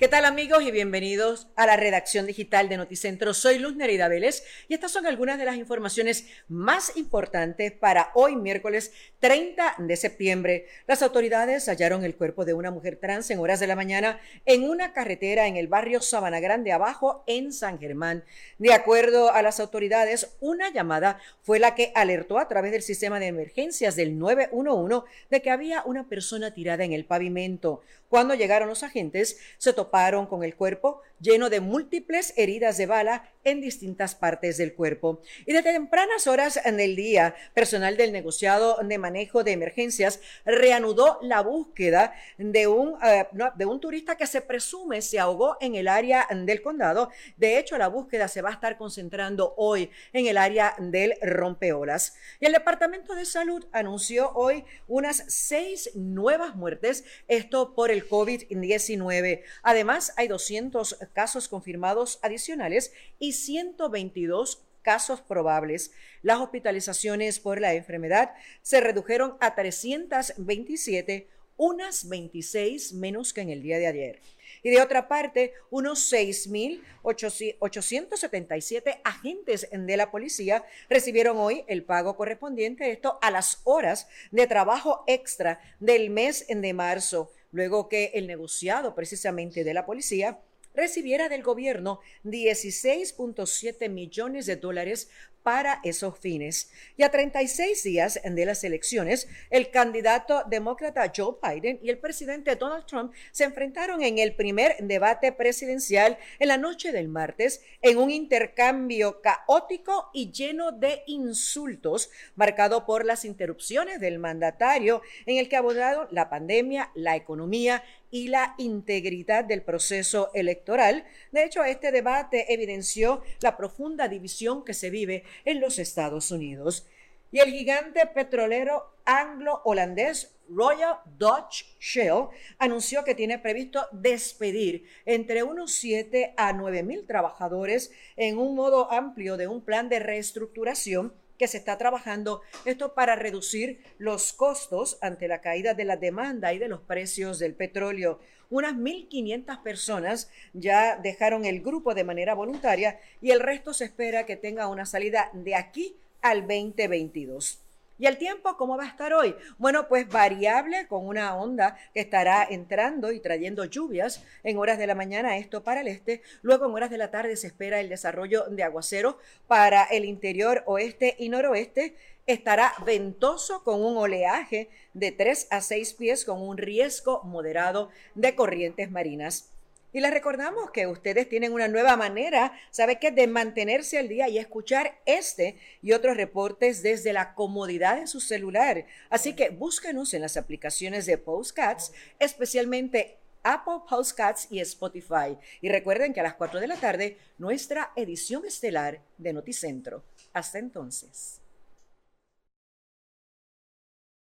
¿Qué tal amigos y bienvenidos a la redacción digital de Noticentro? Soy Luz Nerida Vélez y estas son algunas de las informaciones más importantes para hoy miércoles 30 de septiembre. Las autoridades hallaron el cuerpo de una mujer trans en horas de la mañana en una carretera en el barrio Sabana Grande abajo en San Germán. De acuerdo a las autoridades, una llamada fue la que alertó a través del sistema de emergencias del 911 de que había una persona tirada en el pavimento. Cuando llegaron los agentes, se toparon con el cuerpo lleno de múltiples heridas de bala en distintas partes del cuerpo. Y desde tempranas horas en el día, personal del negociado de manejo de emergencias reanudó la búsqueda de un, eh, de un turista que se presume se ahogó en el área del condado. De hecho, la búsqueda se va a estar concentrando hoy en el área del rompeolas. Y el Departamento de Salud anunció hoy unas seis nuevas muertes, esto por el COVID-19. Además, hay 200 casos confirmados adicionales y 122 casos probables. Las hospitalizaciones por la enfermedad se redujeron a 327, unas 26 menos que en el día de ayer. Y de otra parte, unos 6.877 agentes de la policía recibieron hoy el pago correspondiente, esto a las horas de trabajo extra del mes de marzo, luego que el negociado precisamente de la policía recibiera del gobierno 16.7 millones de dólares para esos fines. Y a 36 días de las elecciones, el candidato demócrata Joe Biden y el presidente Donald Trump se enfrentaron en el primer debate presidencial en la noche del martes en un intercambio caótico y lleno de insultos, marcado por las interrupciones del mandatario en el que abordaron la pandemia, la economía y la integridad del proceso electoral. De hecho, este debate evidenció la profunda división que se vive en los Estados Unidos. Y el gigante petrolero anglo-holandés Royal Dutch Shell anunció que tiene previsto despedir entre unos 7 a 9 mil trabajadores en un modo amplio de un plan de reestructuración que se está trabajando, esto para reducir los costos ante la caída de la demanda y de los precios del petróleo. Unas 1.500 personas ya dejaron el grupo de manera voluntaria y el resto se espera que tenga una salida de aquí al 2022. ¿Y el tiempo cómo va a estar hoy? Bueno, pues variable con una onda que estará entrando y trayendo lluvias en horas de la mañana, esto para el este. Luego en horas de la tarde se espera el desarrollo de aguacero para el interior oeste y noroeste. Estará ventoso con un oleaje de 3 a 6 pies con un riesgo moderado de corrientes marinas. Y les recordamos que ustedes tienen una nueva manera, ¿sabe qué? De mantenerse al día y escuchar este y otros reportes desde la comodidad de su celular. Así que búsquenos en las aplicaciones de Postcats, especialmente Apple Postcats y Spotify. Y recuerden que a las 4 de la tarde, nuestra edición estelar de Noticentro. Hasta entonces.